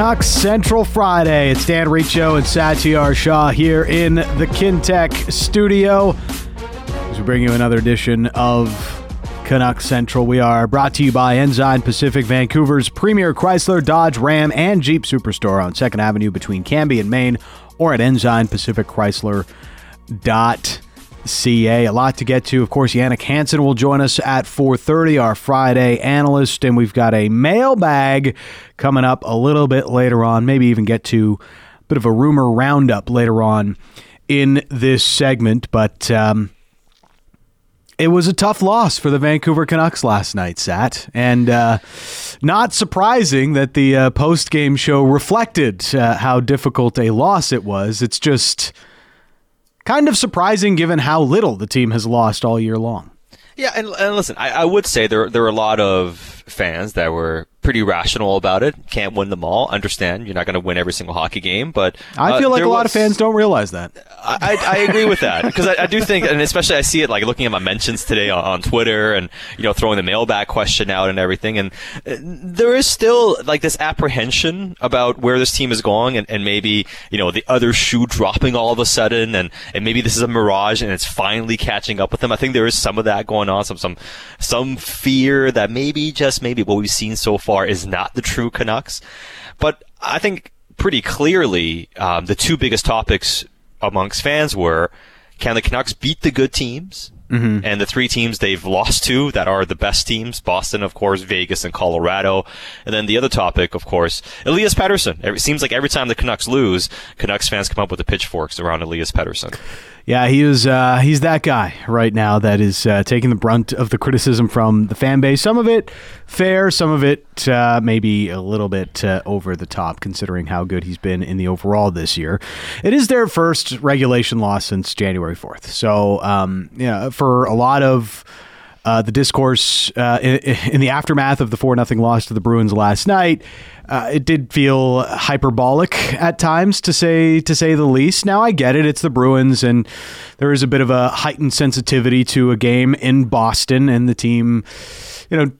Canucks Central Friday. It's Dan Riccio and Satiar Shah here in the Kintec studio as we bring you another edition of Canucks Central. We are brought to you by Ensign Pacific, Vancouver's premier Chrysler, Dodge, Ram, and Jeep Superstore on 2nd Avenue between Cambie and Main or at ensignpacificchrysler.com. CA. A lot to get to. Of course, Jannik Hansen will join us at 4:30, our Friday analyst, and we've got a mailbag coming up a little bit later on. Maybe even get to a bit of a rumor roundup later on in this segment, but. Um, it was a tough loss for the Vancouver Canucks last night, Sat, and uh, not surprising that the uh, post game show reflected uh, how difficult a loss it was. It's just Kind of surprising given how little the team has lost all year long. Yeah, and, and listen, I, I, would say there there were a lot of fans that were pretty rational about it. Can't win them all. Understand you're not going to win every single hockey game, but uh, I feel like a lot of fans don't realize that. I, I, agree with that because I, I, do think, and especially I see it like looking at my mentions today on, on, Twitter and you know throwing the mailbag question out and everything, and uh, there is still like this apprehension about where this team is going, and, and maybe you know the other shoe dropping all of a sudden, and and maybe this is a mirage and it's finally catching up with them. I think there is some of that going on, some some some fear that maybe just maybe what we've seen so far is not the true Canucks. But I think pretty clearly um, the two biggest topics amongst fans were can the Canucks beat the good teams? Mm-hmm. And the three teams they've lost to that are the best teams, Boston, of course, Vegas, and Colorado. And then the other topic, of course, Elias Pettersson. It seems like every time the Canucks lose, Canucks fans come up with the pitchforks around Elias Pettersson. Yeah, he is. Uh, he's that guy right now that is uh, taking the brunt of the criticism from the fan base. Some of it fair, some of it uh, maybe a little bit uh, over the top, considering how good he's been in the overall this year. It is their first regulation loss since January fourth. So, um, yeah, for a lot of uh, the discourse uh, in, in, the aftermath of the 4 0 loss to the Bruins last night. Uh, it did feel hyperbolic at times, to say to say the least. Now I get it; it's the Bruins, and there is a bit of a heightened sensitivity to a game in Boston, and the team, you know,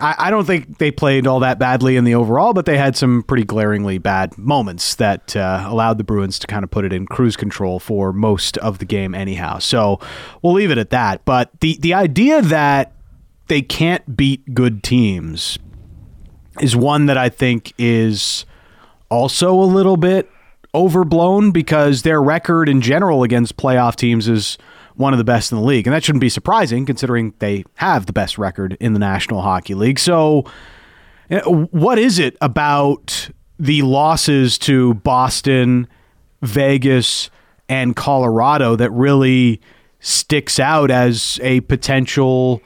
I, don't think they played all that badly in the overall, but they had some pretty glaringly bad moments that uh, allowed the Bruins to kind of put it in cruise control for most of the game, anyhow. So we'll leave it at that. But the the idea that they can't beat good teams is one that I think is also a little bit overblown because their record in general against playoff teams is one of the best in the league. And that shouldn't be surprising considering they have the best record in the National Hockey League. So, eh, what is it about the losses to Boston, Vegas, and Colorado that really sticks out as a potential,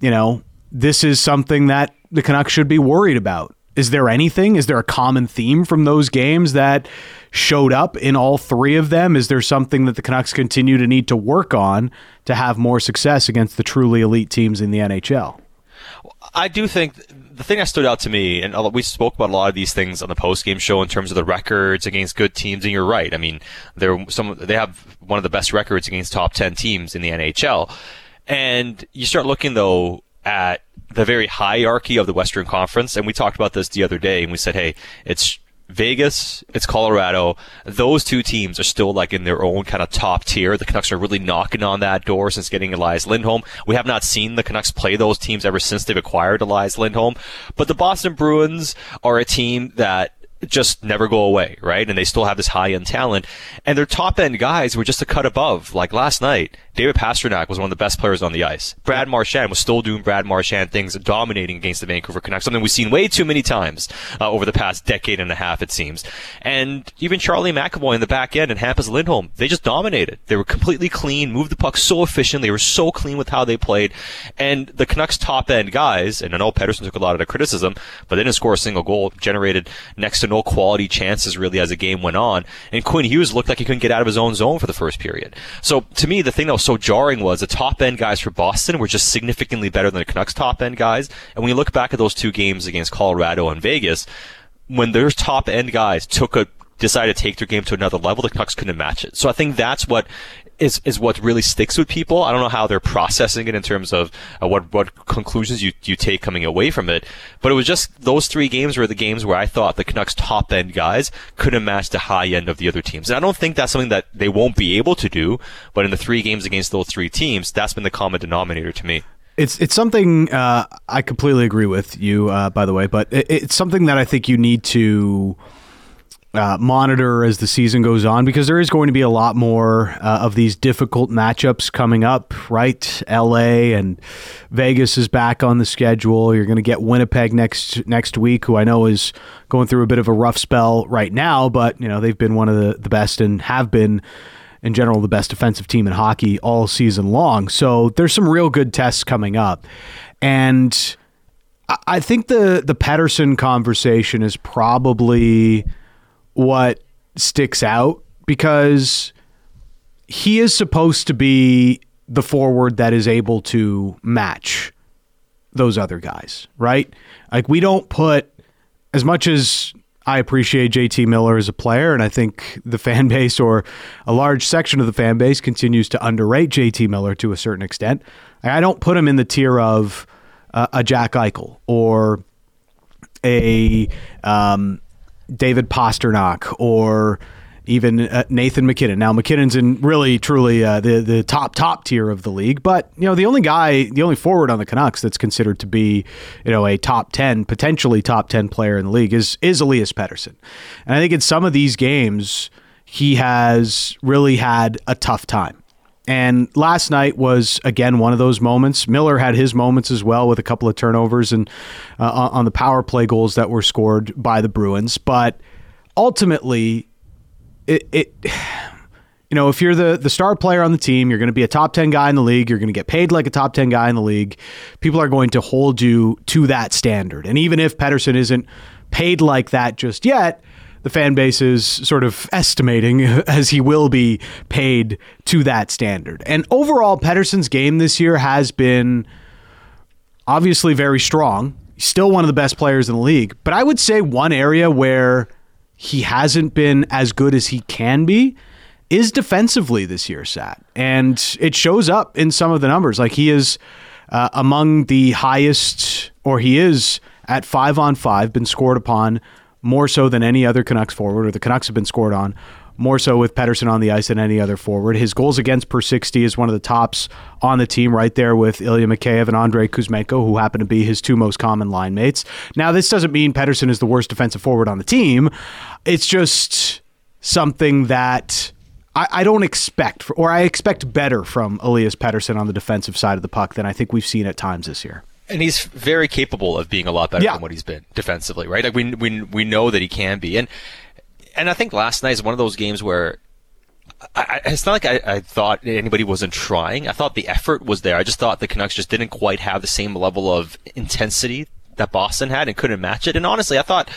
you know, this is something that the Canucks should be worried about? Is there anything? Is there a common theme from those games that showed up in all three of them? Is there something that the Canucks continue to need to work on to have more success against the truly elite teams in the NHL? I do think the thing that stood out to me, and we spoke about a lot of these things on the post game show in terms of the records against good teams, and you're right. I mean, they're some they have one of the best records against top ten teams in the NHL, and you start looking though at the very hierarchy of the Western Conference. And we talked about this the other day and we said, hey, it's Vegas, it's Colorado. Those two teams are still like in their own kind of top tier. The Canucks are really knocking on that door since getting Elias Lindholm. We have not seen the Canucks play those teams ever since they've acquired Elias Lindholm. But the Boston Bruins are a team that just never go away, right? And they still have this high end talent. And their top end guys were just a cut above. Like last night, David Pastrnak was one of the best players on the ice. Brad Marchand was still doing Brad Marchand things, dominating against the Vancouver Canucks, something we've seen way too many times uh, over the past decade and a half, it seems. And even Charlie McAvoy in the back end and Hampus Lindholm, they just dominated. They were completely clean, moved the puck so efficient. They were so clean with how they played. And the Canucks top end guys, and I know Pettersson took a lot of the criticism, but they didn't score a single goal, generated next to no quality chances really as the game went on. And Quinn Hughes looked like he couldn't get out of his own zone for the first period. So to me, the thing that was so jarring was the top end guys for Boston were just significantly better than the Canucks top end guys. And when you look back at those two games against Colorado and Vegas, when their top end guys took a decided to take their game to another level, the Canucks couldn't match it. So I think that's what is is what really sticks with people. I don't know how they're processing it in terms of uh, what what conclusions you you take coming away from it. But it was just those three games were the games where I thought the Canucks top end guys couldn't match the high end of the other teams. And I don't think that's something that they won't be able to do. But in the three games against those three teams, that's been the common denominator to me. It's it's something uh, I completely agree with you. Uh, by the way, but it, it's something that I think you need to uh, monitor as the season goes on because there is going to be a lot more uh, of these difficult matchups coming up, right? LA and Vegas is back on the schedule. You're going to get Winnipeg next next week, who I know is going through a bit of a rough spell right now, but you know they've been one of the, the best and have been in general the best defensive team in hockey all season long. So there's some real good tests coming up, and I think the the Pettersson conversation is probably what sticks out because he is supposed to be the forward that is able to match those other guys, right? Like we don't put as much as I appreciate JT Miller as a player, and I think the fan base or a large section of the fan base continues to underrate JT Miller to a certain extent. I don't put him in the tier of uh, a Jack Eichel or a um, David Pastrnak or even uh, Nathan MacKinnon. Now MacKinnon's in really truly uh, the the top top tier of the league, but you know the only guy, the only forward on the Canucks that's considered to be you know a top ten, potentially top ten player in the league is is Elias Pettersson, and I think in some of these games he has really had a tough time. And last night was again one of those moments. Miller had his moments as well with a couple of turnovers and uh, on the power play goals that were scored by the Bruins. But ultimately, it, it you know, if you're the the star player on the team, you're going to be a top 10 guy in the league, you're going to get paid like a top 10 guy in the league. People are going to hold you to that standard. And even if Pettersson isn't paid like that just yet, the fan base is sort of estimating as he will be paid to that standard. And overall, Pettersson's game this year has been obviously very strong. Still one of the best players in the league. But I would say one area where he hasn't been as good as he can be is defensively this year, Sat. And it shows up in some of the numbers. Like he is uh, among the highest, or he is at five on five, been scored upon more so than any other Canucks forward, or the Canucks have been scored on more so with Pettersson on the ice than any other forward. His goals against per 60 is one of the tops on the team, right there with Ilya Mikheyev and Andrei Kuzmenko, who happen to be his two most common line mates. Now, this doesn't mean Pettersson is the worst defensive forward on the team. It's just something that I, I don't expect, or I expect better from Elias Pettersson on the defensive side of the puck than I think we've seen at times this year. And he's very capable of being a lot better yeah. than what he's been defensively, right? Like we we we know that he can be, and and I think last night is one of those games where I, it's not like I, I, thought anybody wasn't trying. I thought the effort was there. I just thought the Canucks just didn't quite have the same level of intensity that Boston had and couldn't match it. And honestly, I thought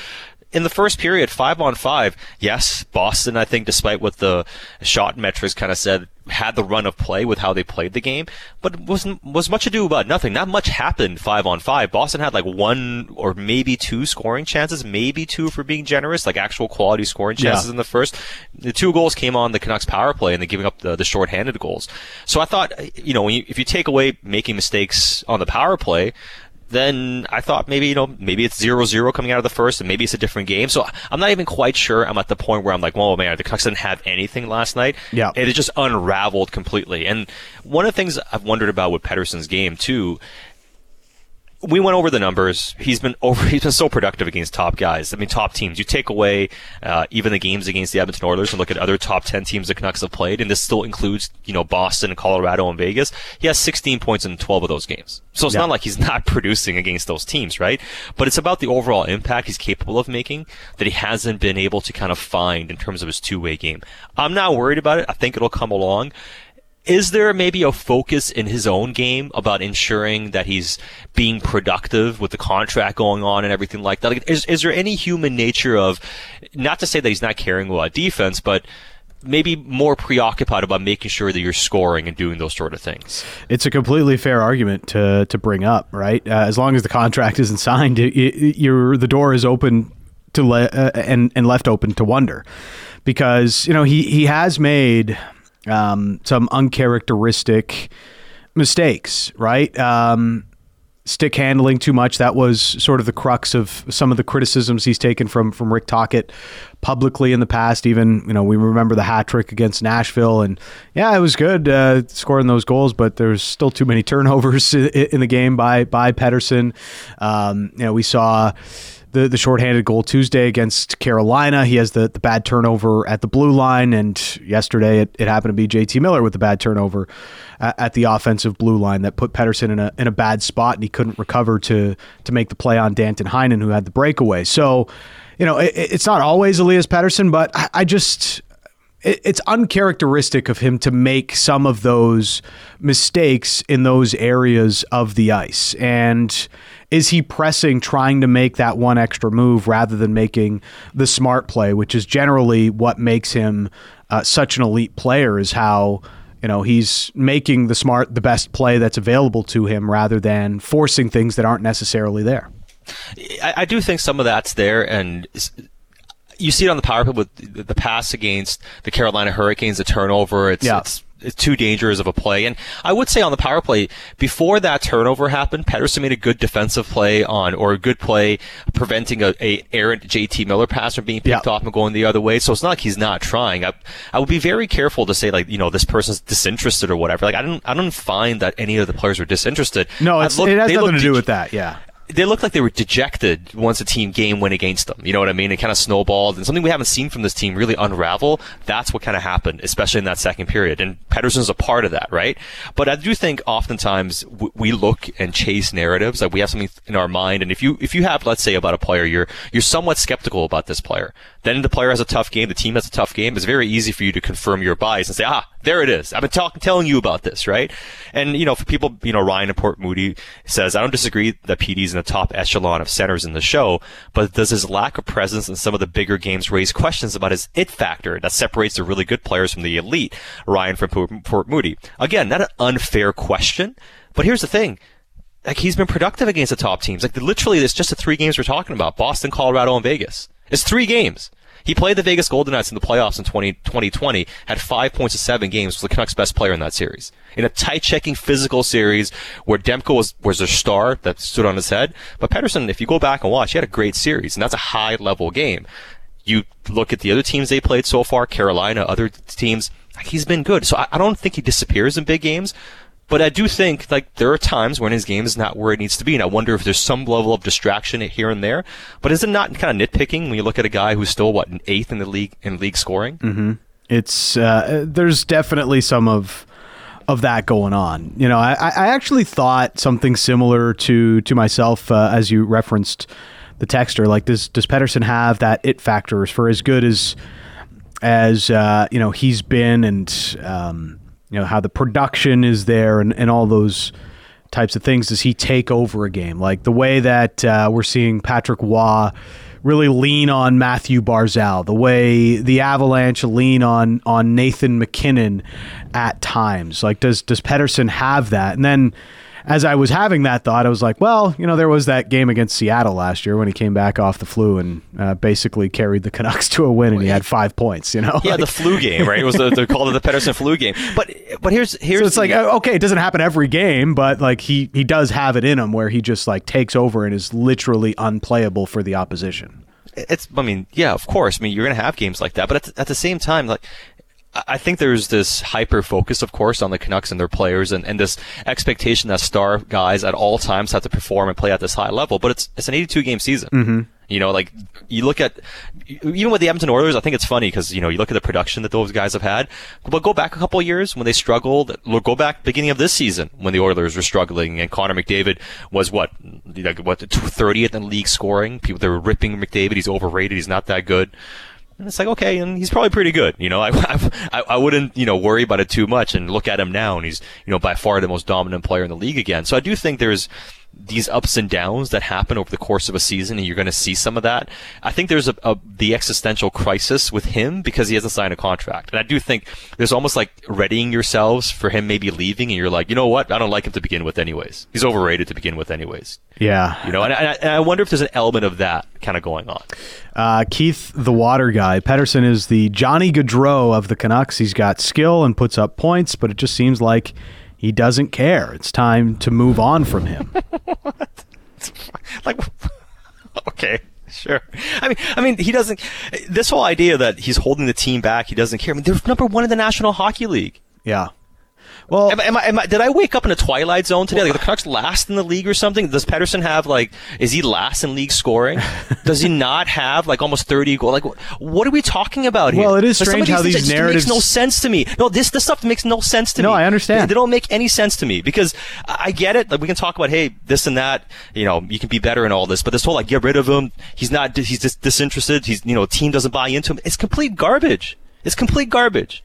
in the first period, five on five, yes, Boston, I think, despite what the shot metrics kind of said, had the run of play with how they played the game, but was was much ado about nothing. Not much happened five on five. Boston had like one or maybe two scoring chances, maybe two for being generous, like actual quality scoring chances yeah. in the first. The two goals came on the Canucks power play and they giving up the, the shorthanded goals. So I thought, you know, you, if you take away making mistakes on the power play, then I thought maybe, you know, maybe it's 0-0 coming out of the first and maybe it's a different game. So I'm not even quite sure I'm at the point where I'm like, well, man, the Canucks didn't have anything last night. Yeah. It just unraveled completely. And one of the things I've wondered about with Pettersson's game too we went over the numbers. He's been over. He's been so productive against top guys. I mean, top teams. You take away uh, even the games against the Edmonton Oilers and look at other top ten teams the Canucks have played, and this still includes you know Boston, Colorado, and Vegas. He has 16 points in 12 of those games. So it's yeah. not like he's not producing against those teams, right? But it's about the overall impact he's capable of making that he hasn't been able to kind of find in terms of his two-way game. I'm not worried about it. I think it'll come along is there maybe a focus in his own game about ensuring that he's being productive with the contract going on and everything like that? Like, is, is there any human nature of, not to say that he's not caring about defense, but maybe more preoccupied about making sure that you're scoring and doing those sort of things. It's a completely fair argument to to bring up, right? Uh, as long as the contract isn't signed, you the door is open to le- uh, and and left open to wonder, because you know he he has made um, some uncharacteristic mistakes, right? Um, stick handling too much. That was sort of the crux of some of the criticisms he's taken from from Rick Tocchet publicly in the past. Even you know we remember the hat trick against Nashville, and yeah, it was good uh, scoring those goals, but there's still too many turnovers in the game by by Pettersson. Um, you know we saw the the shorthanded goal Tuesday against Carolina. He has the, the bad turnover at the blue line, and yesterday it, it happened to be JT Miller with the bad turnover at, at, the offensive blue line that put Pettersson in a in a bad spot, and he couldn't recover to to make the play on Danton Heinen, who had the breakaway. So, you know, it, it's not always Elias Pettersson, but I, I just it's uncharacteristic of him to make some of those mistakes in those areas of the ice. And is he pressing, trying to make that one extra move rather than making the smart play, which is generally what makes him uh, such an elite player? Is how you know he's making the smart, the best play that's available to him, rather than forcing things that aren't necessarily there. I, I do think some of that's there, and you see it on the power play with the pass against the Carolina Hurricanes, the turnover. It's, yeah. it's too dangerous of a play. And I would say on the power play, before that turnover happened, Pettersson made a good defensive play on, or a good play preventing a, a errant JT Miller pass from being picked off and going the other way. So it's not like he's not trying. I, I would be very careful to say like, you know, this person's disinterested or whatever. Like I don't, I don't find that any of the players were disinterested. No, looked, it has nothing to do with that. Yeah they looked like they were dejected once a team game went against them. You know what I mean? It kind of snowballed, and something we haven't seen from this team really unravel. That's what kind of happened, especially in that second period. And Pettersson's a part of that, right? But I do think oftentimes we look and chase narratives, like we have something in our mind, and if you if you have, let's say, about a player, you're you're somewhat skeptical about this player. Then the player has a tough game, the team has a tough game. It's very easy for you to confirm your bias and say, ah, there it is. I've been talking, telling you about this, right? And you know, for people, you know, Ryan and Port Moody says, I don't disagree that PD's in the top echelon of centers in the show, but does his lack of presence in some of the bigger games raise questions about his it factor that separates the really good players from the elite? Ryan from Port Moody. Again, not an unfair question, but here's the thing. Like he's been productive against the top teams. Like literally, it's just the three games we're talking about: Boston, Colorado, and Vegas. It's three games. He played the Vegas Golden Knights in the playoffs in 20, 2020, had five points in seven games, was the Canucks' best player in that series. In a tight checking physical series where Demko was, was their star that stood on his head. But Pettersson, if you go back and watch, he had a great series, and that's a high level game. You look at the other teams they played so far, Carolina, other teams, he's been good. So I, I don't think he disappears in big games, but I do think like there are times when his game is not where it needs to be, and I wonder if there's some level of distraction here and there. But is it not kind of nitpicking when you look at a guy who's still what an eighth in the league in league scoring? Mm-hmm. It's uh, there's definitely some of of that going on. You know, I, I actually thought something similar to to myself uh, as you referenced the texter. Like, does does Pettersson have that it factors for as good as as uh, you know he's been and um, you know how the production is there and, and all those types of things does he take over a game? Like the way that uh, we're seeing patrick Roy really lean on mathew barzal the way the avalanche lean on on nathan mackinnon at times. Like does does pettersson have that? And then as I was having that thought, I was like, well, you know, there was that game against Seattle last year when he came back off the flu and uh, basically carried the Canucks to a win, and he had five points. You know, yeah, like, the flu game, right? It was the, they called it the Pettersson flu game. But but here's here's so it's like okay, it doesn't happen every game, but like he he does have it in him where he just like takes over and is literally unplayable for the opposition it's i mean yeah of course i mean you're going to have games like that but at, at the same time like I think there's this hyper focus, of course, on the Canucks and their players, and, and this expectation that star guys at all times have to perform and play at this high level. But it's it's an 82 game season. Mm-hmm. You know, like you look at even with the Edmonton Oilers, I think it's funny because you know you look at the production that those guys have had. But go back a couple years when they struggled. Look, go back beginning of this season when the Oilers were struggling, and Connor McDavid was what like what the 30th in league scoring. People they were ripping McDavid. He's overrated. He's not that good. And it's like, okay, and he's probably pretty good. You know, I, I, I wouldn't, you know, worry about it too much and look at him now and he's, you know, by far the most dominant player in the league again. So I do think there's, these ups and downs that happen over the course of a season, and you're going to see some of that. I think there's a, a, the existential crisis with him because he hasn't signed a contract, and I do think there's almost like readying yourselves for him maybe leaving, and you're like, you know what, I don't like him to begin with, anyways. He's overrated to begin with, anyways. Yeah, you know, and I, and I wonder if there's an element of that kind of going on. Uh, Keith, the water guy, Pettersson is the Johnny Gaudreau of the Canucks. He's got skill and puts up points, but it just seems like he doesn't care. It's time to move on from him. like, okay. Sure. I mean, I mean, he doesn't. This whole idea that he's holding the team back, he doesn't care. I mean, they're number one in the National Hockey League. Yeah. Well, am, am, I, am I, did I wake up in a twilight zone today? Like the Canucks last in the league or something? Does Pettersson have like? Is he last in league scoring? Does he not have like almost thirty goals? Like, what are we talking about here? Well, it is strange how these narratives makes no sense to me. No, this this stuff makes no sense to no, me. No, I understand. They, they, don't make any sense to me because I get it. Like we can talk about hey this and that. You know, you can be better in all this, but this whole like get rid of him. He's not. He's just disinterested. He's you know, team doesn't buy into him. It's complete garbage. It's complete garbage.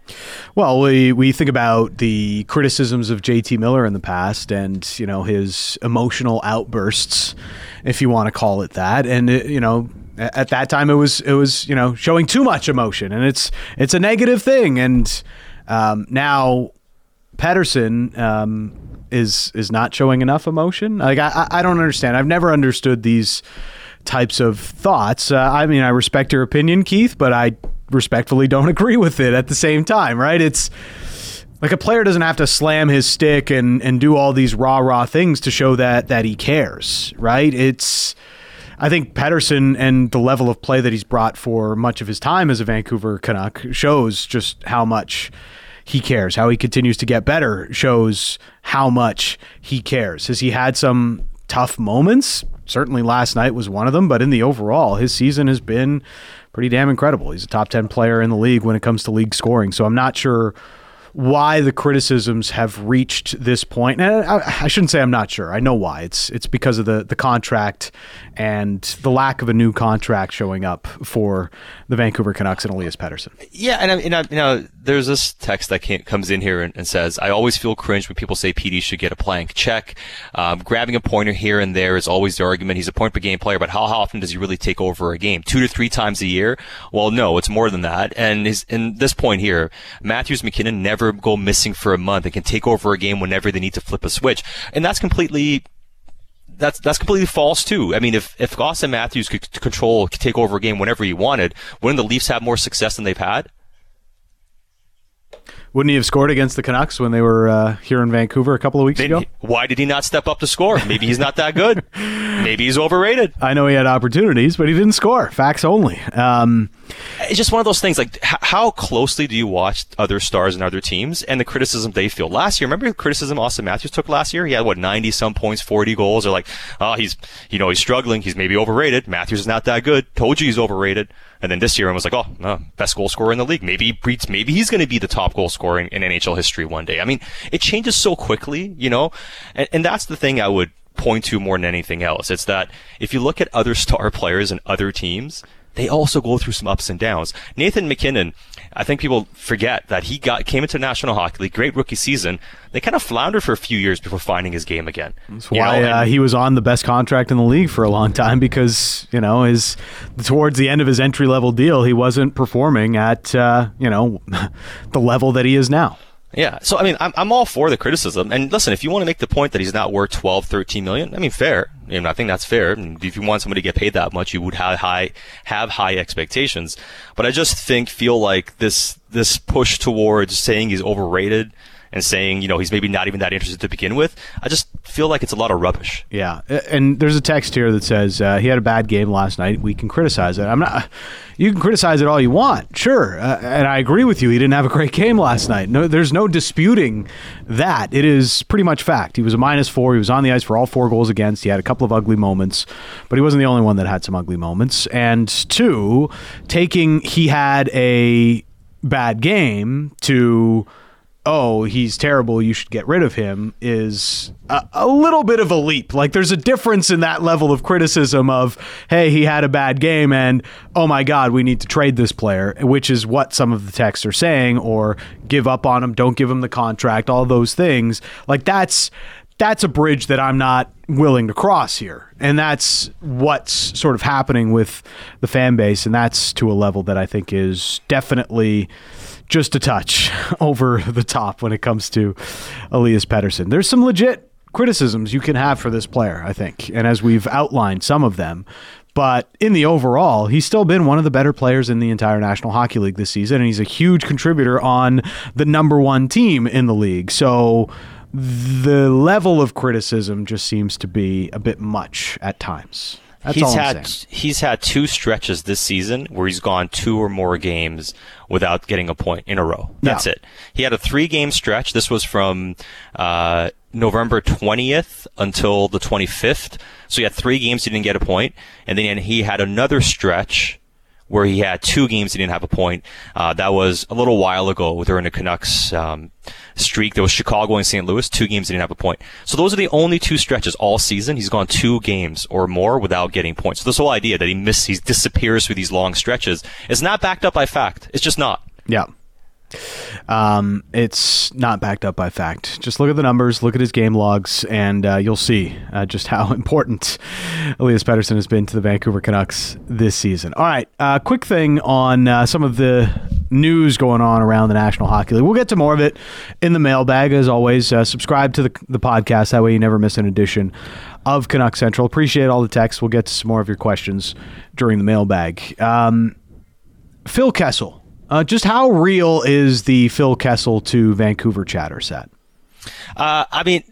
Well, we we think about the criticisms of JT Miller in the past, and you know his emotional outbursts, if you want to call it that, and it, you know at that time it was it was you know showing too much emotion, and it's it's a negative thing, and um, now Pettersson um, is is not showing enough emotion. Like I I don't understand. I've never understood these types of thoughts. Uh, I mean, I respect your opinion, Keith, but I respectfully don't agree with it at the same time, right? It's like a player doesn't have to slam his stick and, and do all these rah rah things to show that that he cares, right? It's I think Pettersson and the level of play that he's brought for much of his time as a Vancouver Canuck shows just how much he cares. How he continues to get better shows how much he cares. Has he had some tough moments? Certainly last night was one of them, but in the overall, his season has been pretty damn incredible. He's a top 10 player in the league when it comes to league scoring. So I'm not sure why the criticisms have reached this point. And I, I, shouldn't say I'm not sure. I know why. It's it's because of the the contract and the lack of a new contract showing up for the Vancouver Canucks and Elias Pettersson. Yeah, and, I, and I, you know, there's this text that comes in here and, and, says, "I always feel cringe when people say PD should get a blank check. Um, grabbing a pointer here and there is always the argument. He's a point per game player, but how, how often does he really take over a game? Two to three times a year? Well, no, it's more than that. And his, in this point here, Matthews MacKinnon never go missing for a month and can take over a game whenever they need to flip a switch, and that's completely that's that's completely false too. I mean, if if Auston Matthews could control, could take over a game whenever he wanted, wouldn't the Leafs have more success than they've had? Wouldn't he have scored against the Canucks when they were uh, here in Vancouver a couple of weeks ago? Why did he not step up to score? Maybe he's not that good. Maybe he's overrated. I know he had opportunities, but he didn't score. Facts only. Um, it's just one of those things. Like, h- how closely do you watch other stars and other teams and the criticism they feel? Last year, remember the criticism auston Matthews took last year? He had what ninety some points, forty goals. They're like, oh, he's you know he's struggling. He's maybe overrated. Matthews is not that good. Told you he's overrated. And then this year, I was like, oh, no, best goal scorer in the league. Maybe he maybe he's going to be the top goal scorer in, in, NHL history one day. I mean, it changes so quickly, you know, and, and that's the thing I would point to more than anything else. It's that if you look at other star players and other teams, they also go through some ups and downs. Nathan MacKinnon, I think people forget that he got came into National Hockey League, great rookie season. They kind of floundered for a few years before finding his game again. That's why know, uh, he was on the best contract in the league for a long time because you know his towards the end of his entry level deal, he wasn't performing at uh, you know the level that he is now. Yeah. So, I mean, I'm, I'm all for the criticism. And listen, if you want to make the point that he's not worth 12, 13 million, I mean, fair. I, mean, I think that's fair. If you want somebody to get paid that much, you would have high, have high expectations. But I just think, feel like this, this push towards saying he's overrated and saying, you know, he's maybe not even that interested to begin with. I just feel like it's a lot of rubbish. Yeah, and there's a text here that says uh, he had a bad game last night. We can criticize it. I'm not. You can criticize it all you want, sure, uh, and I agree with you. He didn't have a great game last night. No, there's no disputing that. It is pretty much fact. He was a minus four. He was on the ice for all four goals against. He had a couple of ugly moments, but he wasn't the only one that had some ugly moments. And two, taking he had a bad game to oh, he's terrible, you should get rid of him, is a, a, little bit of a leap. Like there's a difference in that level of criticism of, hey, he had a bad game, and oh my God, we need to trade this player, which is what some of the texts are saying, or give up on him, don't give him the contract, all those things. Like that's that's a bridge that I'm not willing to cross here. And that's what's sort of happening with the fan base. And that's to a level that I think is definitely just a touch over the top when it comes to Elias Pettersson. There's some legit criticisms you can have for this player, I think. And as we've outlined some of them, but in the overall, he's still been one of the better players in the entire National Hockey League this season, and he's a huge contributor on the number one team in the league. So the level of criticism just seems to be a bit much at times. That's he's had saying. he's had two stretches this season where he's gone two or more games without getting a point in a row. That's Yeah. it. He had a three game stretch. This was from uh, November 20th until the 25th. So he had three games he didn't get a point, and then he had another stretch where he had two games he didn't have a point. Uh, that was a little while ago during the Canucks um, streak. There was Chicago and St. Louis, two games he didn't have a point. So those are the only two stretches all season. He's gone two games or more without getting points. So this whole idea that he miss, he disappears through these long stretches is not backed up by fact. It's just not. Yeah. Um, it's not backed up by fact. Just look at the numbers, look at his game logs, and uh, you'll see uh, just how important Elias Pettersson has been to the Vancouver Canucks this season. All right, uh, quick thing on uh, some of the news going on around the National Hockey League. We'll get to more of it in the mailbag, as always. Uh, subscribe to the, the podcast. That way you never miss an edition of Canuck Central. Appreciate all the texts. We'll get to some more of your questions during the mailbag. Um, Phil Kessel. Uh, just how real is the Phil Kessel to Vancouver chatter set? Uh, I mean,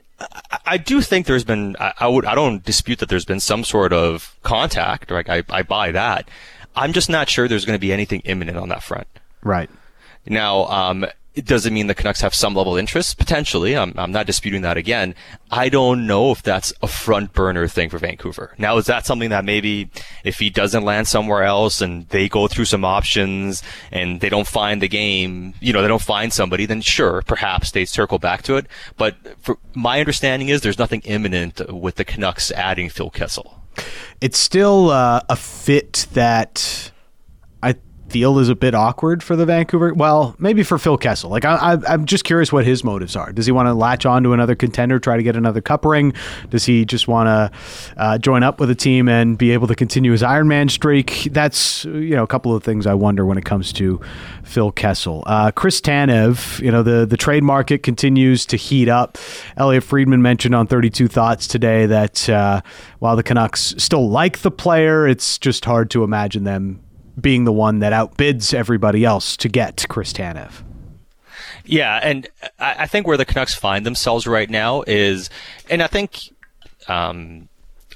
I, do think there's been. I, I would. I don't dispute that there's been some sort of contact. Like I, I buy that. I'm just not sure there's going to be anything imminent on that front. Right. Now, um, it doesn't mean the Canucks have some level of interest potentially. I'm, I'm not disputing that again. I don't know if that's a front burner thing for Vancouver. Now, is that something that maybe if he doesn't land somewhere else and they go through some options and they don't find the game, you know, they don't find somebody, then sure, perhaps they circle back to it. But for, my understanding is there's nothing imminent with the Canucks adding Phil Kessel. It's still uh, a fit that feel is a bit awkward for the Vancouver. Well, maybe for Phil Kessel. Like I, I'm just curious what his motives are. Does he want to latch on to another contender, try to get another cup ring? Does he just want to uh, join up with a team and be able to continue his Ironman streak? That's you know a couple of things I wonder when it comes to Phil Kessel. Uh, Chris Tanev, you know the the trade market continues to heat up. Elliotte Friedman mentioned on 32 Thoughts today that uh, while the Canucks still like the player, it's just hard to imagine them being the one that outbids everybody else to get Chris Tanev. Yeah, and I, think where the Canucks find themselves right now is, and I think um,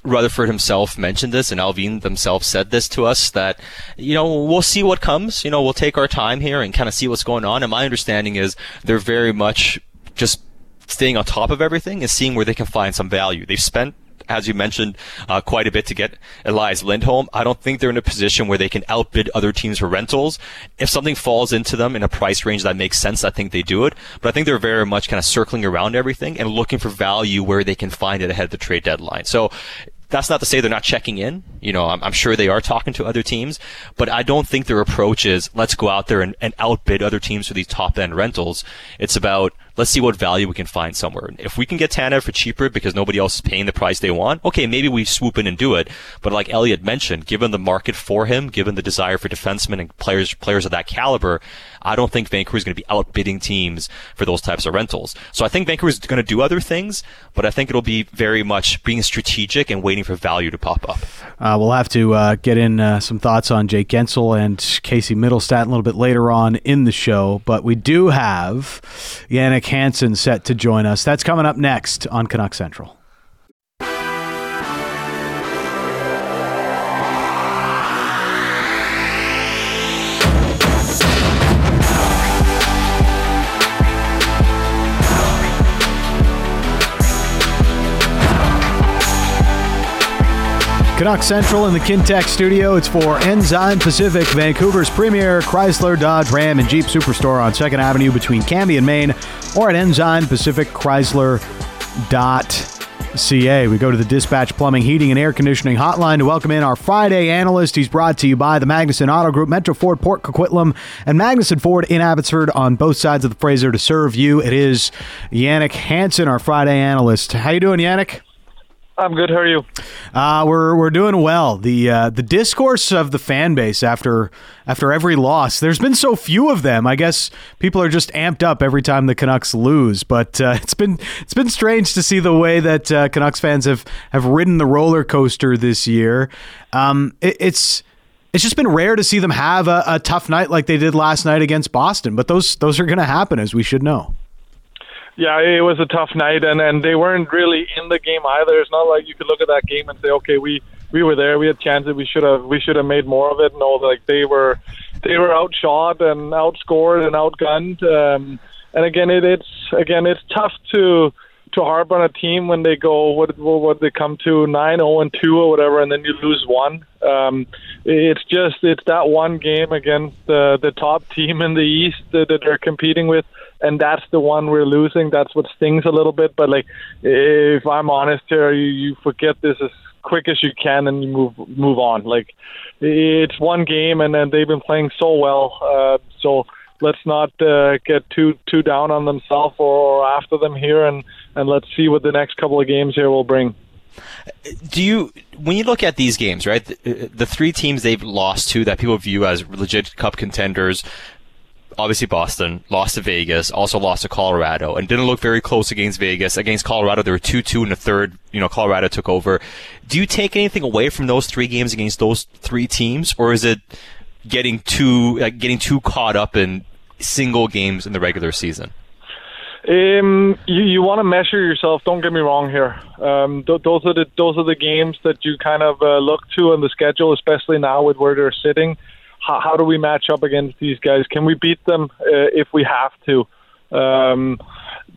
Rutherford himself mentioned this, and Allvin themselves said this to us that, you know, we'll see what comes. You know, we'll take our time here and kind of see what's going on. And my understanding is they're very much just staying on top of everything and seeing where they can find some value. They've spent as you mentioned, uh, quite a bit to get Elias Lindholm. I don't think they're in a position where they can outbid other teams for rentals. If something falls into them in a price range that makes sense, I think they do it. But I think they're very much kind of circling around everything and looking for value where they can find it ahead of the trade deadline. So that's not to say they're not checking in. You know, I'm, I'm, sure they are talking to other teams, but I don't think their approach is let's go out there and, and outbid other teams for these top end rentals. It's about let's see what value we can find somewhere. If we can get Tanev for cheaper because nobody else is paying the price they want, okay, maybe we swoop in and do it. But like Elliotte mentioned, given the market for him, given the desire for defensemen and players players of that caliber, I don't think Vancouver is going to be outbidding teams for those types of rentals. So I think Vancouver is going to do other things, but I think it'll be very much being strategic and waiting for value to pop up. Uh, we'll have to uh, get in uh, some thoughts on Jake Guentzel and Casey Mittelstadt a little bit later on in the show, but we do have Jannik Hansen set to join us. That's coming up next on Canuck Central. Canuck Central in the Kintec studio. It's for Ensign Pacific, Vancouver's premier Chrysler, Dodge, Ram, and Jeep Superstore on 2nd Avenue between Cambie and Main, or at EnsignPacificChrysler.ca. We go to the Dispatch Plumbing, Heating, and Air Conditioning Hotline to welcome in our Friday analyst. He's brought to you by the Magnuson Auto Group, Metro Ford, Port Coquitlam, and Magnuson Ford in Abbotsford on both sides of the Fraser to serve you. It is Jannik Hansen, our Friday analyst. How you doing, Jannik? I'm good. How are you? Uh, we're we're doing well. The uh, the discourse of the fan base after after every loss. There's been so few of them. I guess people are just amped up every time the Canucks lose. But uh, it's been it's been strange to see the way that uh, Canucks fans have have ridden the roller coaster this year. Um, it, it's it's just been rare to see them have a, a tough night like they did last night against Boston. But those those are going to happen, as we should know. Yeah, it was a tough night, and and they weren't really in the game either. It's not like you could look at that game and say, okay, we we were there, we had chances, we should have we should have made more of it. No, like they were they were outshot and outscored and outgunned. Um, and again, it, it's again it's tough to to harp on a team when they go what what they come to nine zero oh and two or whatever, and then you lose one. Um, it's just it's that one game against the the top team in the East that, that they're competing with and that's the one we're losing. That's what stings a little bit. But like, if I'm honest here, you, you forget this as quick as you can and you move move on. Like, it's one game, and then they've been playing so well. Uh, so let's not uh, get too too down on themselves or after them here, and and let's see what the next couple of games here will bring. Do you, when you look at these games, right, the, the, three teams they've lost to that people view as legit cup contenders, obviously Boston, lost to Vegas, also lost to Colorado, and didn't look very close against Vegas. Against Colorado, there were 2 2 in the third. You know, Colorado took over. Do you take anything away from those three games against those three teams, or is it getting too like, getting too caught up in single games in the regular season? Um, you, you want to measure yourself. Don't get me wrong here. Um, th- those are the those are the games that you kind of uh, look to on the schedule, especially now with where they're sitting how, how do we match up against these guys? Can we beat them uh, if we have to? Um,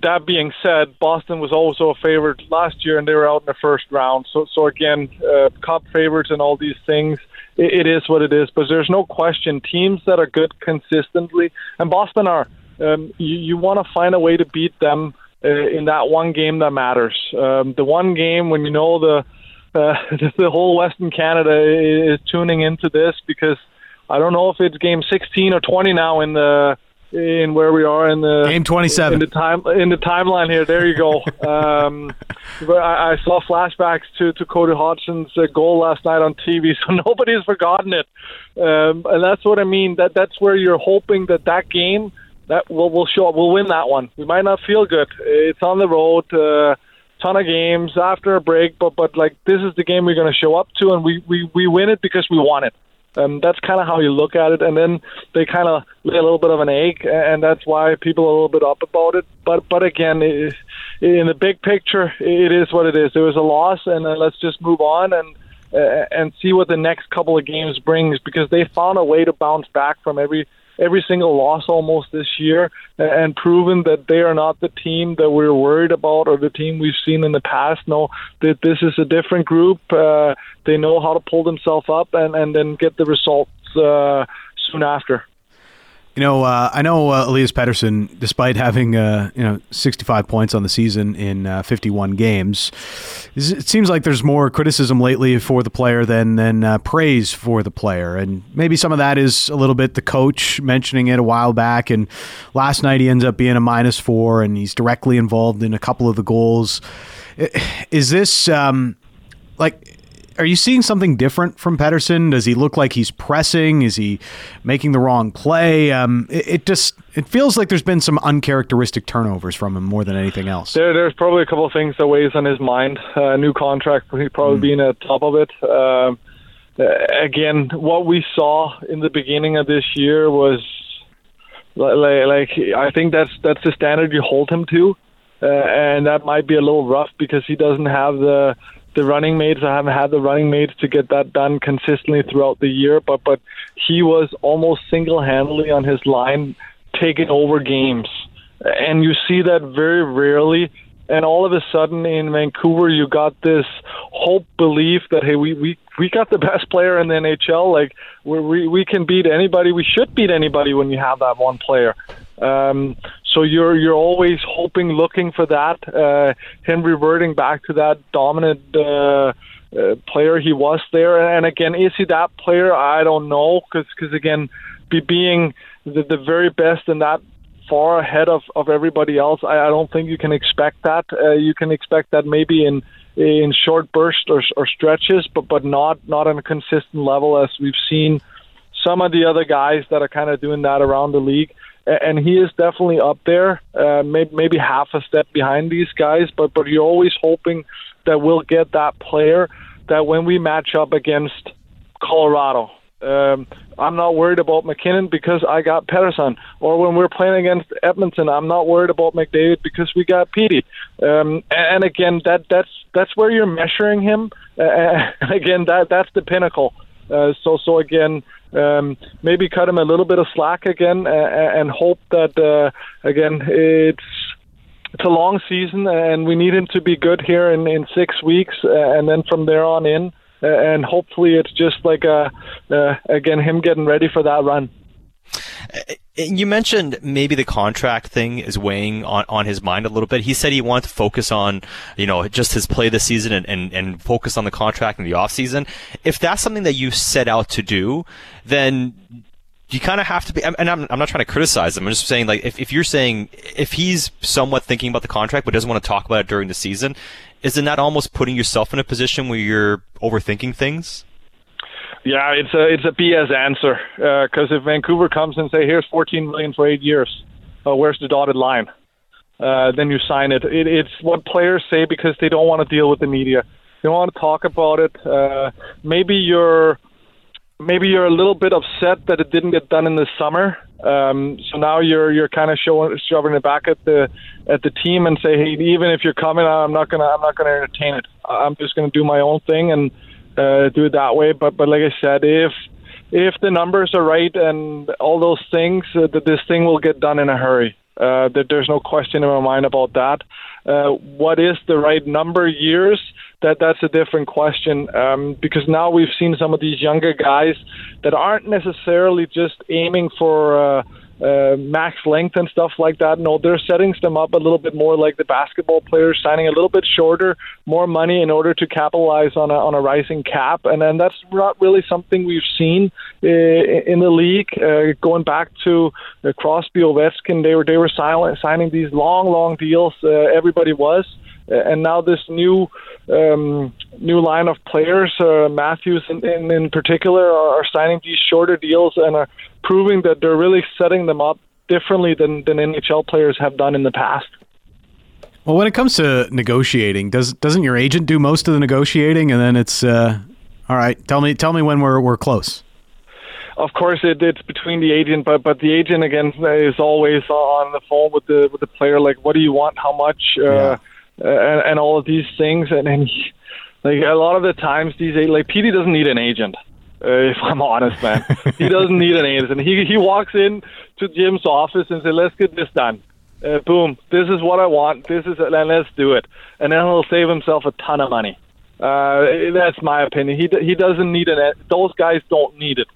that being said, Boston was also a favorite last year, and they were out in the first round. So, so again, uh, cup favorites and all these things, it, it is what it is. But there's no question, teams that are good consistently, and Boston are. Um, you, you want to find a way to beat them uh, in that one game that matters. Um, the one game when you know the uh, the whole Western Canada is tuning into this because I don't know if it's game 16 or 20 now in the in where we are in the game 27 in the time in the timeline here. There you go. um, I, I, saw flashbacks to to Cody Hodgson's uh, goal last night on TV, so nobody's forgotten it. Um, and that's what I mean. That that's where you're hoping that that game that will will show up. We'll win that one. We might not feel good. It's on the road. Uh, ton of games after a break, but but like this is the game we're going to show up to, and we we we win it because we want it. Um, that's kind of how you look at it, and then they kind of lay a little bit of an egg, and that's why people are a little bit up about it. But but again, it, in the big picture, it is what it is. It was a loss, and uh, let's just move on and uh, and see what the next couple of games brings because they found a way to bounce back from every every single loss almost this year and proven that they are not the team that we're worried about or the team we've seen in the past. No, that this is a different group. Uh, they know how to pull themselves up and, and then get the results uh, soon after. You know, uh, I know uh, Elias Pettersson, despite having uh, you know 65 points on the season in uh, 51 games, it seems like there's more criticism lately for the player than than uh, praise for the player, and maybe some of that is a little bit the coach mentioning it a while back. And last night he ends up being a minus four, and he's directly involved in a couple of the goals. Is this um, like? Are you seeing something different from Pettersson? Does he look like he's pressing? Is he making the wrong play? Um, it, it, just it feels like there's been some uncharacteristic turnovers from him more than anything else. There, there's probably a couple of things that weighs on his mind. Uh, new contract, he's probably mm. being at top of it. Um, uh, again, what we saw in the beginning of this year was like, like I think that's that's the standard you hold him to, uh, and that might be a little rough because he doesn't have the the running mates. I haven't had the running mates to get that done consistently throughout the year, but but he was almost single handedly on his line taking over games, and you see that very rarely. And all of a sudden in Vancouver, you got this hope, belief that hey, we we we got the best player in the NHL. Like we we we can beat anybody. We should beat anybody when you have that one player. Um, so you're you're always hoping, looking for that. Uh, him reverting back to that dominant uh, uh, player he was there. And again, is he that player? I don't know, because because again, be being the, the very best in that far ahead of, of everybody else, I, I don't think you can expect that. Uh, you can expect that maybe in in short bursts or, or stretches, but but not not on a consistent level as we've seen some of the other guys that are kind of doing that around the league. And he is definitely up there, uh, maybe, maybe half a step behind these guys. But but you're always hoping that we'll get that player that when we match up against Colorado, um, I'm not worried about MacKinnon because I got Pettersson. Or when we're playing against Edmonton, I'm not worried about McDavid because we got Petey. Um, and again, that that's that's where you're measuring him. Uh, again, that that's the pinnacle. Uh, so so again, um, maybe cut him a little bit of slack again, uh, and hope that uh, again it's it's a long season, and we need him to be good here in in six weeks, uh, and then from there on in and hopefully it's just like a, uh, again him getting ready for that run. Uh, you mentioned maybe the contract thing is weighing on, on his mind a little bit. He said he wanted to focus on, you know, just his play this season and, and, and focus on the contract in the offseason. If that's something that you set out to do, then you kind of have to be, and I'm, I'm not trying to criticize him. I'm just saying, like, if, if you're saying, if he's somewhat thinking about the contract but doesn't want to talk about it during the season, isn't that almost putting yourself in a position where you're overthinking things? Yeah, it's a it's a BS answer because uh, if Vancouver comes and say here's 14 million for eight years, uh, where's the dotted line? Uh, then you sign it. it. It's what players say because they don't want to deal with the media. They don't want to talk about it. Uh, maybe you're maybe you're a little bit upset that it didn't get done in the summer. Um, so now you're you're kind of showing shoving it back at the at the team and say, hey, even if you're coming, I'm not gonna I'm not gonna entertain it. I'm just gonna do my own thing and uh, do it that way. But but like I said, if if the numbers are right and all those things, uh, that this thing will get done in a hurry. Uh, that there's no question in my mind about that. Uh, what is the right number years? that that's a different question um, because now we've seen some of these younger guys that aren't necessarily just aiming for uh, uh, max length and stuff like that. No, they're setting them up a little bit more like the basketball players, signing a little bit shorter, more money in order to capitalize on a on a rising cap, and then that's not really something we've seen uh, in the league. Uh, going back to uh, Crosby, Ovechkin, they were they were silent, signing these long, long deals. Uh, everybody was and now this new um, new line of players, uh, Matthews in, in, in particular, are, are, signing these shorter deals and are proving that they're really setting them up differently than, than NHL players have done in the past. Well, when it comes to negotiating, does doesn't your agent do most of the negotiating, and then it's uh, all right? Tell me, tell me when we're we're close. Of course, it, it's between the agent, but but the agent again is always on the phone with the with the player. Like, what do you want? How much? Uh, yeah and, and all of these things. And, and he, like a lot of the times, these like Petey doesn't need an agent. Uh, if I'm honest, man, he doesn't need an agent. He he walks in to Jim's office and says, "Let's get this done." Uh, boom, this is what I want. This is and let's do it. And then he'll save himself a ton of money. Uh, that's my opinion. He he doesn't need an. Those guys don't need it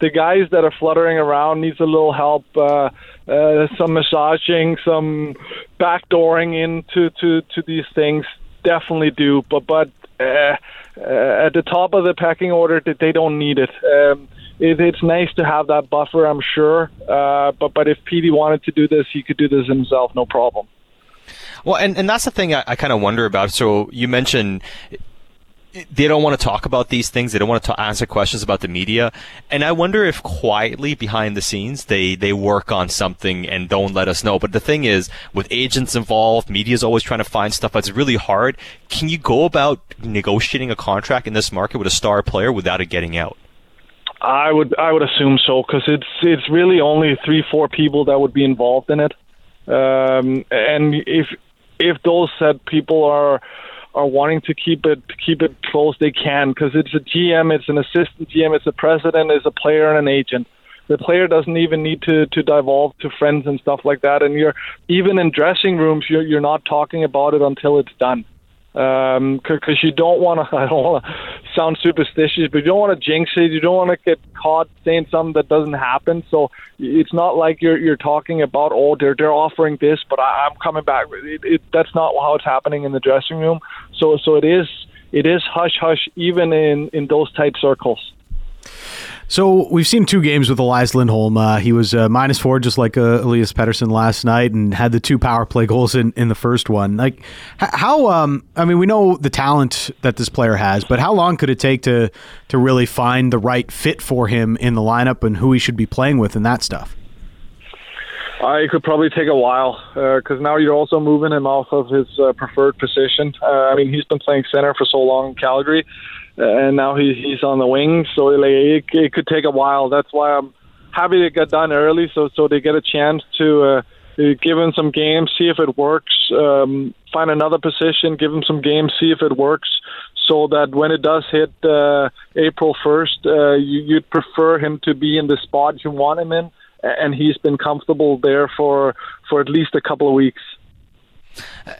the guys that are fluttering around needs a little help, uh, uh, some massaging, some backdooring into to, to these things. Definitely do, but but uh, uh, at the top of the pecking order, that they don't need it. Um, it. It's nice to have that buffer, I'm sure. Uh, but but if Petey wanted to do this, he could do this himself, no problem. Well, and, and that's the thing I, I kind of wonder about. So you mentioned they don't want to talk about these things. They don't want to answer questions about the media. And I wonder if quietly behind the scenes they, they work on something and don't let us know. But the thing is, with agents involved, media is always trying to find stuff that's really hard. Can you go about negotiating a contract in this market with a star player without it getting out? I would I would assume so because it's it's really only three four people that would be involved in it, um, and if if those said people are are wanting to keep it keep it close, they can because it's a GM, it's an assistant GM, it's a president, it's a player and an agent. The player doesn't even need to to divulge to friends and stuff like that. And you're even in dressing rooms, you're you're not talking about it until it's done because um, you don't want to. I don't want to sound superstitious, but you don't want to jinx it. You don't want to get caught saying something that doesn't happen. So it's not like you're you're talking about oh they're they're offering this, but I, I'm coming back. It, it, that's not how it's happening in the dressing room. So so it is it is hush hush even in in those tight circles. So we've seen two games with Elias Lindholm. Uh, he was uh, minus four, just like uh, Elias Pettersson last night, and had the two power play goals in, in the first one. Like how? Um, I mean, we know the talent that this player has, but how long could it take to to really find the right fit for him in the lineup and who he should be playing with and that stuff? Uh, it could probably take a while because uh, now you're also moving him off of his uh, preferred position. Uh, I mean, he's been playing center for so long in Calgary, and now he, he's on the wing. So like, it, it could take a while. That's why I'm happy to get done early, so so they get a chance to uh, give him some games, see if it works. Um, find another position, give him some games, see if it works. So that when it does hit uh, April 1st, uh, you, you'd prefer him to be in the spot you want him in, and he's been comfortable there for for at least a couple of weeks.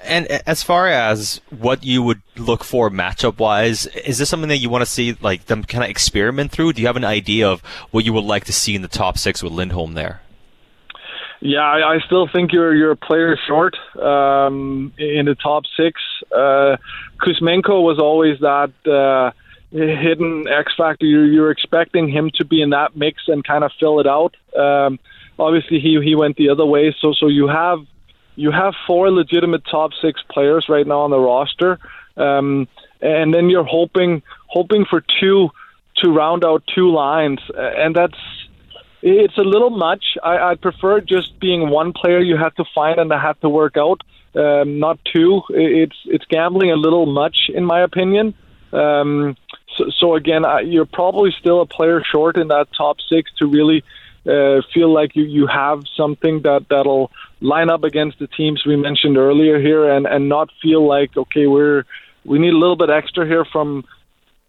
And as far as what you would look for matchup wise, is this something that you want to see like them kind of experiment through? Do you have an idea of what you would like to see in the top six with Lindholm there? Yeah, I, I still think you're you're a player short um, in the top six. Uh, Kuzmenko was always that uh, hidden X factor. You're, you're expecting him to be in that mix and kind of fill it out. Um, obviously, he he went the other way. So so you have you have four legitimate top six players right now on the roster, um, and then you're hoping hoping for two to round out two lines, and that's it's a little much. I, I'd prefer just being one player you have to find and I have to work out, um, not two. It's it's gambling a little much, in my opinion. Um, so, so again, I, you're probably still a player short in that top six to really uh, feel like you, you have something that that'll line up against the teams we mentioned earlier here, and and not feel like okay we're we need a little bit extra here from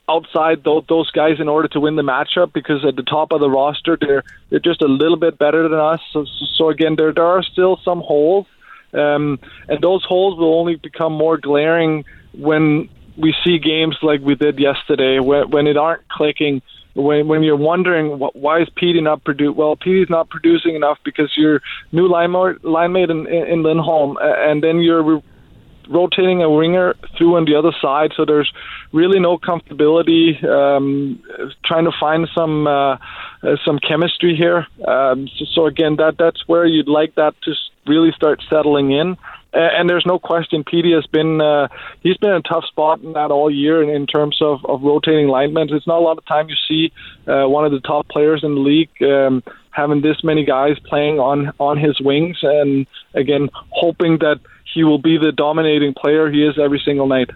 outside those, those guys in order to win the matchup because at the top of the roster they're they're just a little bit better than us. So, so again, there there are still some holes, um, and those holes will only become more glaring when we see games like we did yesterday when when it aren't clicking when when you're wondering why is Petey not producing, well Petey's not producing enough because your new line line mate in, in Lindholm and then you're rotating a winger through on the other side. So there's really no comfortability um, trying to find some uh, uh, some chemistry here. Um, so, so again that that's where you'd like that to really start settling in and there's no question Petey has been uh, he's been in a tough spot in that all year in, in terms of, of rotating linemen. It's not a lot of time you see uh, one of the top players in the league um, having this many guys playing on on his wings, and again hoping that he will be the dominating player he is every single night.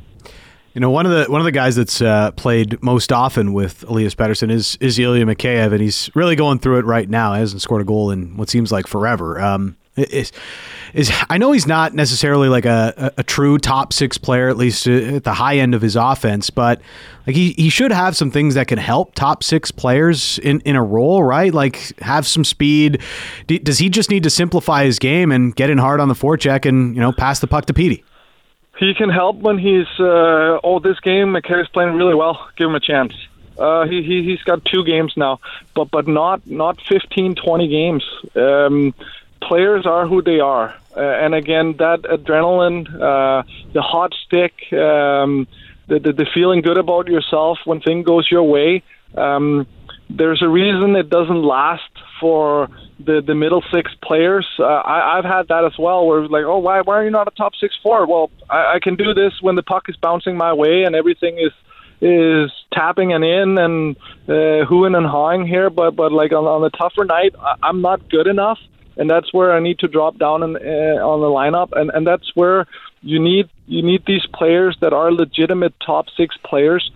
You know, one of the one of the guys that's uh, played most often with Elias Pettersson is is Ilya Mikheyev, and he's really going through it right now. He hasn't scored a goal in what seems like forever. Um, is is I know he's not necessarily like a, a, a, true top six player, at least at the high end of his offense, but like he, he should have some things that can help top six players in, in a role, right? Like have some speed. D- does he just need to simplify his game and get in hard on the forecheck and you know pass the puck to Petey? He can help when he's uh, oh this game McKay's playing really well. Give him a chance. Uh, he, he he's got two games now, but but not not 15, 20 games. Um, players are who they are, uh, and again, that adrenaline, uh, the hot stick, um, the, the, the feeling good about yourself when things goes your way. Um, there's a reason it doesn't last for the the middle six players. Uh, I, I've had that as well, where it's like, oh, why why are you not a top six four? Well, I, I can do this when the puck is bouncing my way and everything is is tapping and in and uh, hooing and hawing here, but but like on, on a tougher night, I, I'm not good enough and that's where I need to drop down in, uh, on the lineup, and and that's where you need you need these players that are legitimate top six players,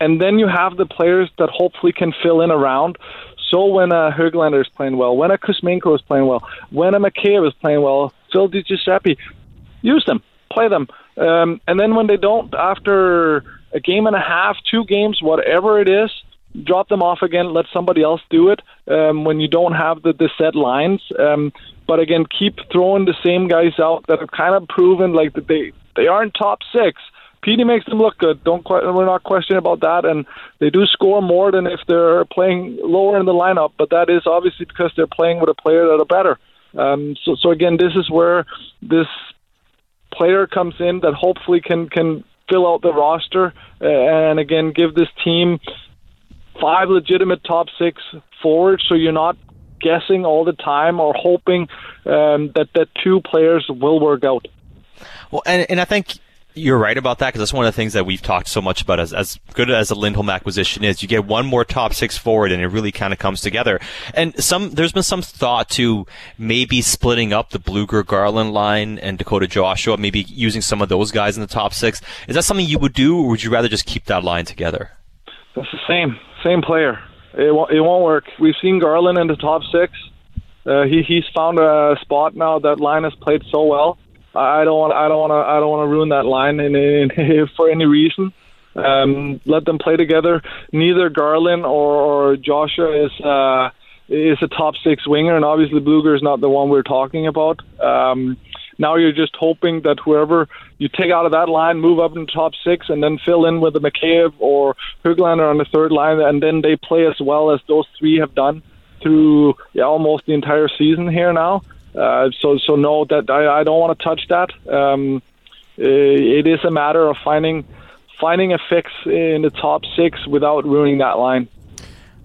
and then you have the players that hopefully can fill in around. So when a Höglander is playing well, when a Kuzmenko is playing well, when a Mikheyev is playing well, Phil Di Giuseppe, use them, play them, um, and then when they don't, after a game and a half, two games, whatever it is, drop them off again, let somebody else do it um, when you don't have the, the set lines. Um, but again, keep throwing the same guys out that have kind of proven like that they they aren't top six, Petey makes them look good. Don't we're not questioning about that, and they do score more than if they're playing lower in the lineup. But that is obviously because they're playing with a player that are better. Um, so, so again, this is where this player comes in that hopefully can can fill out the roster uh, and again give this team five legitimate top six forwards. So you're not guessing all the time or hoping um, that that two players will work out. Well, and and I think you're right about that because that's one of the things that we've talked so much about. As as good as a Lindholm acquisition is, you get one more top six forward, and it really kind of comes together. And some there's been some thought to maybe splitting up the Blueger Garland line and Dakota Joshua, maybe using some of those guys in the top six. Is that something you would do, or would you rather just keep that line together? That's the same same player. It won't, it won't work. We've seen Garland in the top six. Uh, he he's found a spot now. That line has played so well I don't want I don't want to I don't want to ruin that line in, in, in, for any reason. Um, let them play together. Neither Garland or, or Joshua is uh, is a top six winger, and obviously Blueger is not the one we're talking about. Um, now you're just hoping that whoever you take out of that line, move up in the top six, and then fill in with a McCabe or Höglander on the third line, and then they play as well as those three have done through yeah, almost the entire season here now. Uh, so so no, that I, I don't want to touch that. Um, it is a matter of finding finding a fix in the top six without ruining that line.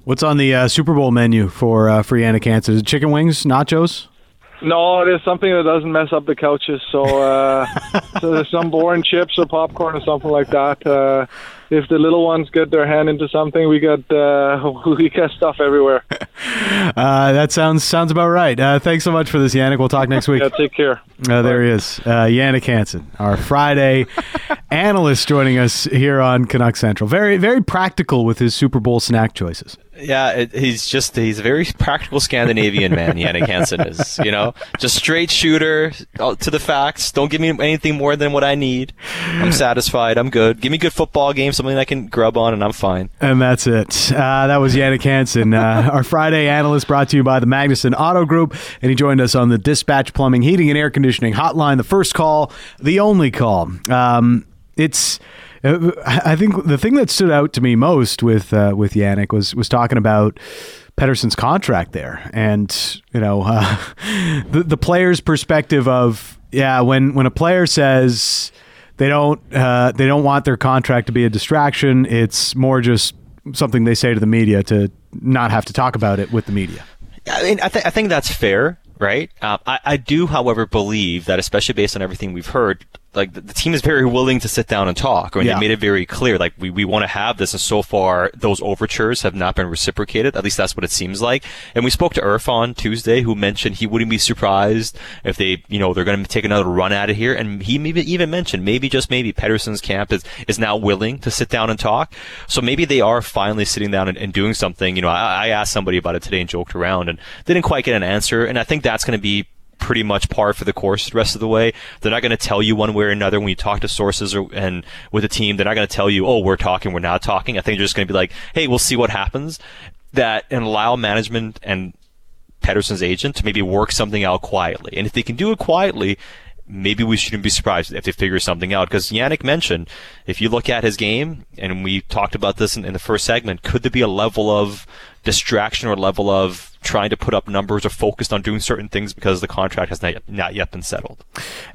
What's on the uh, Super Bowl menu for uh, for Jannik Hansen? Is it chicken wings, nachos? No, it is something that doesn't mess up the couches. So, uh, so there's some boring chips or popcorn or something like that. Uh, if the little ones get their hand into something, we got uh, we got stuff everywhere. Uh, that sounds sounds about right. Uh, thanks so much for this, Jannik. We'll talk next week. yeah, take care. Uh, there he is, uh, Jannik Hansen, our Friday analyst, joining us here on Canuck Central. Very very practical with his Super Bowl snack choices. Yeah, it, he's just he's a very practical Scandinavian man. Jannik Hansen is, you know, just straight shooter to the facts. Don't give me anything more than what I need. I'm satisfied. I'm good. Give me good football game, something I can grub on, and I'm fine. And that's it. Uh, that was Jannik Hansen, uh, our Friday analyst, brought to you by the Magnuson Auto Group, and he joined us on the Dispatch Plumbing, Heating, and Air Conditioning Hotline. The first call, the only call. Um, it's I think the thing that stood out to me most with uh, with Jannik was was talking about Pettersson's contract there, and you know uh, the the player's perspective of yeah when when a player says they don't uh, they don't want their contract to be a distraction, it's more just something they say to the media to not have to talk about it with the media. I mean, I, th- I think that's fair, right? Uh, I, I do, however, believe that, especially based on everything we've heard, like the, team is very willing to sit down and talk. I mean, yeah. they made it very clear, like we, we want to have this, and so far those overtures have not been reciprocated. At least that's what it seems like. And we spoke to Irf on Tuesday, who mentioned he wouldn't be surprised if they, you know, they're going to take another run at it here. And he maybe even mentioned maybe just maybe Pettersson's camp is is now willing to sit down and talk. So maybe they are finally sitting down and, and doing something. You know, I, I asked somebody about it today and joked around and didn't quite get an answer. And I think that's going to be pretty much par for the course the rest of the way. They're not going to tell you one way or another when you talk to sources or, and with a team. They're not going to tell you, oh, we're talking, we're not talking. I think they're just going to be like, hey, we'll see what happens. That and allow management and Pettersson's agent to maybe work something out quietly. And if they can do it quietly, maybe we shouldn't be surprised if they figure something out. Because Jannik mentioned, if you look at his game, and we talked about this in, in the first segment, could there be a level of distraction or level of trying to put up numbers or focused on doing certain things because the contract has not yet, not yet been settled.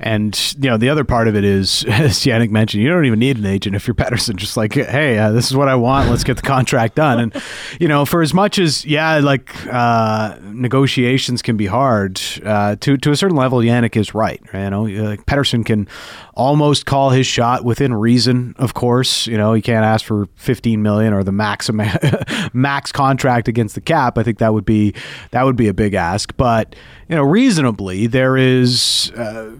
And you know the other part of it is, as Jannik mentioned, you don't even need an agent if you're Pettersson. Just like, hey, uh, this is what I want. Let's get the contract done. And you know, for as much as yeah, like uh, negotiations can be hard uh, to to a certain level, Jannik is right. You know, like Pettersson can almost call his shot within reason. Of course, you know he can't ask for 15 million or the max max contract against the cap. I think that would be that would be a big ask. But you know, reasonably, there is. Uh,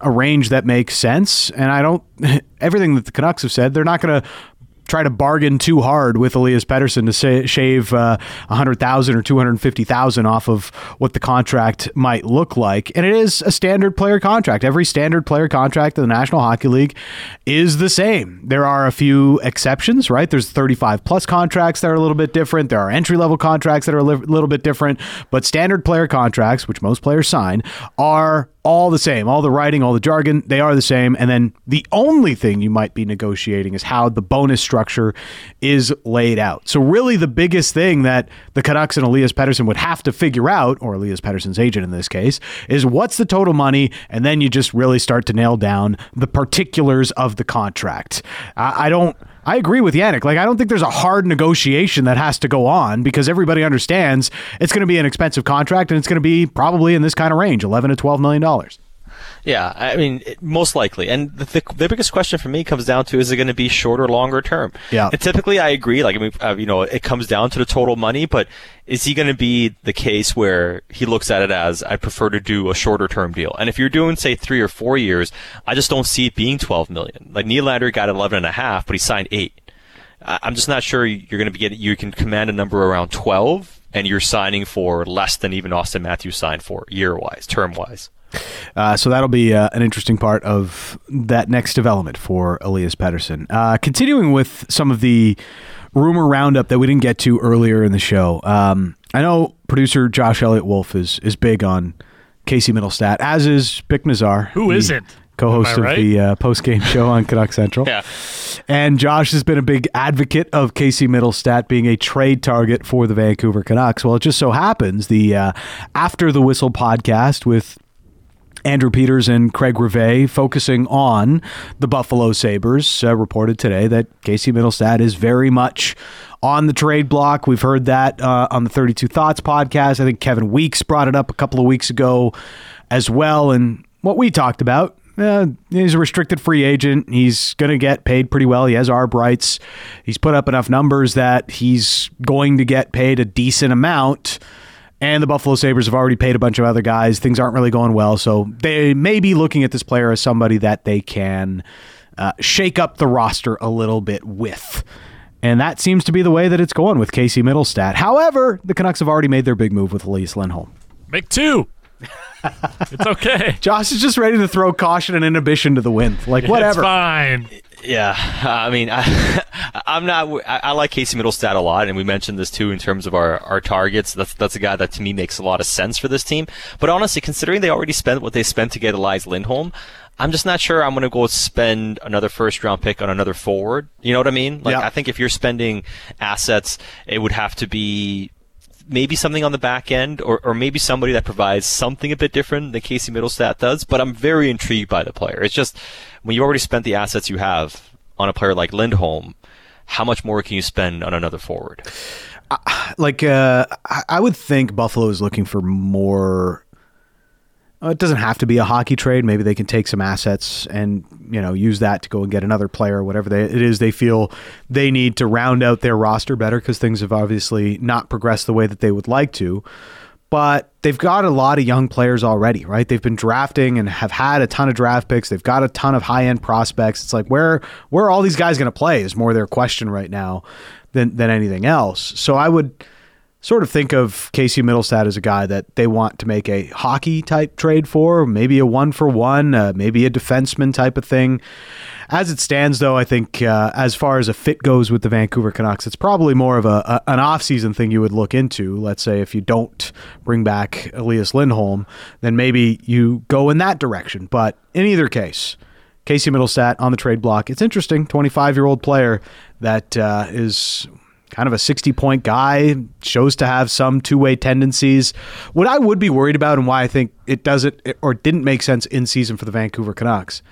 a range that makes sense, and I don't. Everything that the Canucks have said, they're not going to try to bargain too hard with Elias Pettersson to say, shave uh, 100,000 or 250,000 off of what the contract might look like. And it is a standard player contract. Every standard player contract in the National Hockey League is the same. There are a few exceptions, right? There's 35 plus contracts that are a little bit different. There are entry level contracts that are a li- little bit different, but standard player contracts, which most players sign, are all the same. All the writing, all the jargon, they are the same. And then the only thing you might be negotiating is how the bonus structure is laid out. So, really, the biggest thing that the Canucks and Elias Pettersson would have to figure out, or Elias Pettersson's agent in this case, is what's the total money? And then you just really start to nail down the particulars of the contract. I, I don't. I agree with Jannik. Like, I don't think there's a hard negotiation that has to go on because everybody understands it's going to be an expensive contract and it's going to be probably in this kind of range, eleven to twelve million dollars. Yeah, I mean, most likely. And the, the, the, biggest question for me comes down to is it going to be shorter, longer term? Yeah. And typically, I agree. Like, I mean, uh, you know, it comes down to the total money, but is he going to be the case where he looks at it as I prefer to do a shorter term deal? And if you're doing, say, three or four years, I just don't see it being 12 million. Like Nylander got 11 and a half, but he signed eight. I'm just not sure you're going to be getting, you can command a number around 12 and you're signing for less than even Auston Matthews signed for year wise, term wise. Uh, so that'll be uh, an interesting part of that next development for Elias Pettersson. Uh, continuing with some of the rumor roundup that we didn't get to earlier in the show. Um, I know producer Josh Elliott Wolfe is is big on Casey Mittelstadt, as is Bik Nizzar. Who not Co-host right? of the uh, post game show on Canuck Central. yeah. And Josh has been a big advocate of Casey Mittelstadt being a trade target for the Vancouver Canucks. Well, it just so happens the uh, After the Whistle podcast with Andrew Peters and Craig Rivet focusing on the Buffalo Sabres uh, reported today that Casey Mittelstadt is very much on the trade block. We've heard that uh, on the 32 Thoughts podcast. I think Kevin Weeks brought it up a couple of weeks ago as well. And what we talked about, uh, he's a restricted free agent. He's going to get paid pretty well. He has ARB rights. He's put up enough numbers that he's going to get paid a decent amount and the Buffalo Sabres have already paid a bunch of other guys. Things aren't really going well. So they may be looking at this player as somebody that they can uh, shake up the roster a little bit with. And that seems to be the way that it's going with Casey Mittelstadt. However, the Canucks have already made their big move with Elias Lindholm. Make two. it's okay. Josh is just ready to throw caution and inhibition to the wind. Like, whatever. It's fine. Yeah, I mean, I, I'm not. I, I, like Casey Mittelstadt a lot, and we mentioned this too in terms of our, our targets. That's that's a guy that to me makes a lot of sense for this team. But honestly, considering they already spent what they spent to get Elias Lindholm, I'm just not sure I'm going to go spend another first round pick on another forward. You know what I mean? Like, yeah. I think if you're spending assets, it would have to be maybe something on the back end, or, or maybe somebody that provides something a bit different than Casey Mittelstadt does. But I'm very intrigued by the player. It's just when you already spent the assets you have on a player like Lindholm, how much more can you spend on another forward? Uh, like, uh, I would think Buffalo is looking for more Uh, it doesn't have to be a hockey trade. Maybe they can take some assets and you know use that to go and get another player, or whatever they, it is they feel they need to round out their roster better because things have obviously not progressed the way that they would like to. But they've got a lot of young players already, right? They've been drafting and have had a ton of draft picks. They've got a ton of high end prospects. It's like where where are all these guys going to play is more their question right now than than anything else. So I would sort of think of Casey Mittelstadt as a guy that they want to make a hockey type trade for, maybe a one for one, uh, maybe a defenseman type of thing. As it stands, though, I think uh, as far as a fit goes with the Vancouver Canucks, it's probably more of a, a an offseason thing you would look into. Let's say if you don't bring back Elias Lindholm, then maybe you go in that direction. But in either case, Casey Mittelstadt on the trade block. It's interesting, 25 year old player that uh, is kind of a 60 point guy, shows to have some two way tendencies. What I would be worried about and why I think it doesn't or didn't make sense in season for the Vancouver Canucks,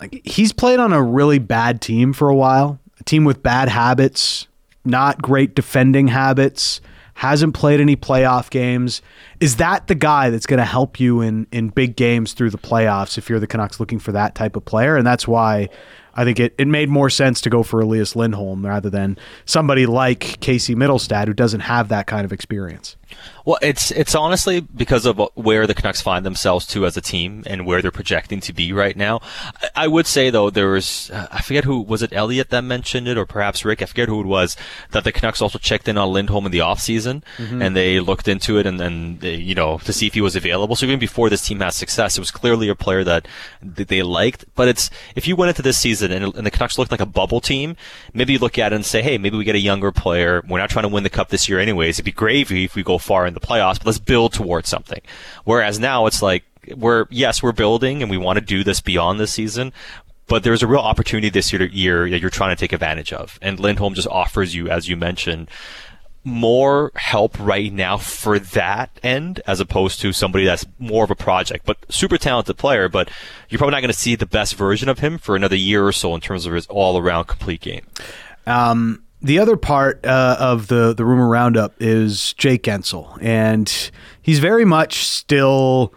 like he's played on a really bad team for a while, a team with bad habits, not great defending habits. Hasn't played any playoff games. Is that the guy that's going to help you in in big games through the playoffs if you're the Canucks looking for that type of player? And that's why I think it, it made more sense to go for Elias Lindholm rather than somebody like Casey Mittelstadt who doesn't have that kind of experience. Well, it's it's honestly because of where the Canucks find themselves to as a team and where they're projecting to be right now. I, would say though there was I forget who was it Elliotte that mentioned it or perhaps Rick I forget who it was that the Canucks also checked in on Lindholm in the offseason mm-hmm. and they looked into it and then you know to see if he was available. So even before this team had success, it was clearly a player that, that they liked. But it's if you went into this season and, and the Canucks looked like a bubble team, maybe you look at it and say, hey, maybe we get a younger player. We're not trying to win the cup this year anyways. It'd be gravy if we go far in the playoffs, but let's build towards something. Whereas now it's like, we're, yes, we're building and we want to do this beyond this season, but there's a real opportunity this year, year that you're trying to take advantage of. And Lindholm just offers you, as you mentioned, more help right now for that end as opposed to somebody that's more of a project, but super talented player. But you're probably not going to see the best version of him for another year or so in terms of his all around complete game. Um, the other part uh, of the the rumor roundup is Jake Guentzel, and he's very much still.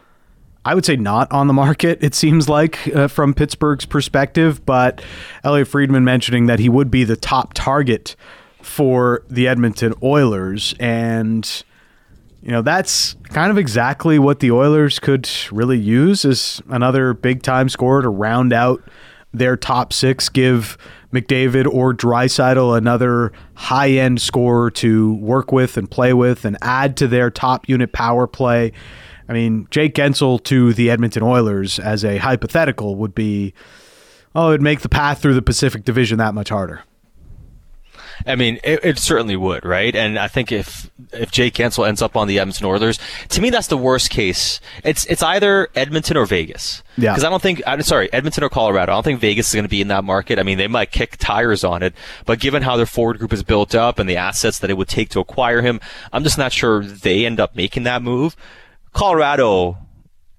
I would say not on the market, it seems like, uh, from Pittsburgh's perspective. But Elliotte Friedman mentioning that he would be the top target for the Edmonton Oilers. And, you know, that's kind of exactly what the Oilers could really use as another big time scorer to round out their top six, give McDavid or Draisaitl another high end scorer to work with and play with and add to their top unit power play. I mean, Jake Guentzel to the Edmonton Oilers as a hypothetical would be, oh, it'd make the path through the Pacific Division that much harder. I mean, it, it, certainly would, right? And I think if if Jake Guentzel ends up on the Edmonton Oilers, to me that's the worst case. It's it's either Edmonton or Vegas. Yeah. Because I don't think I'm sorry, Edmonton or Colorado. I don't think Vegas is going to be in that market. I mean, they might kick tires on it, but given how their forward group is built up and the assets that it would take to acquire him, I'm just not sure they end up making that move. Colorado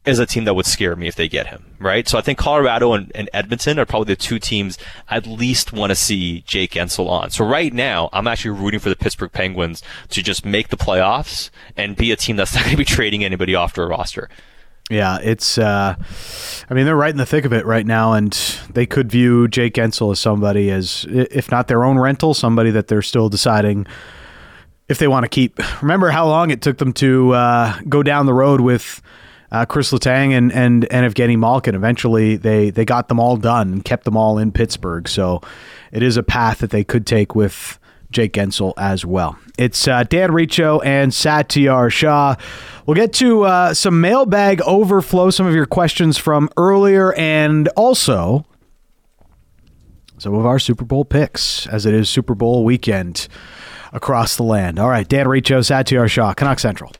is a team that would scare me if they get him, right? So I think Colorado and, and Edmonton are probably the two teams I'd least want to see Jake Guentzel on. So right now, I'm actually rooting for the Pittsburgh Penguins to just make the playoffs and be a team that's not going to be trading anybody off their roster. Yeah, it's. Uh, I mean, they're right in the thick of it right now, and they could view Jake Guentzel as somebody as, if not their own rental, somebody that they're still deciding if they want to keep. Remember how long it took them to uh, go down the road with uh, Chris Letang and and and Evgeny Malkin. Eventually, they they got them all done and kept them all in Pittsburgh. So it is a path that they could take with Jake Guentzel as well. It's uh, Dan Riccio and Satiar Shah. We'll get to uh, some mailbag overflow, some of your questions from earlier, and also some of our Super Bowl picks, as it is Super Bowl weekend across the land. All right, Dan Riccio, Satiar Shah, Canuck Central.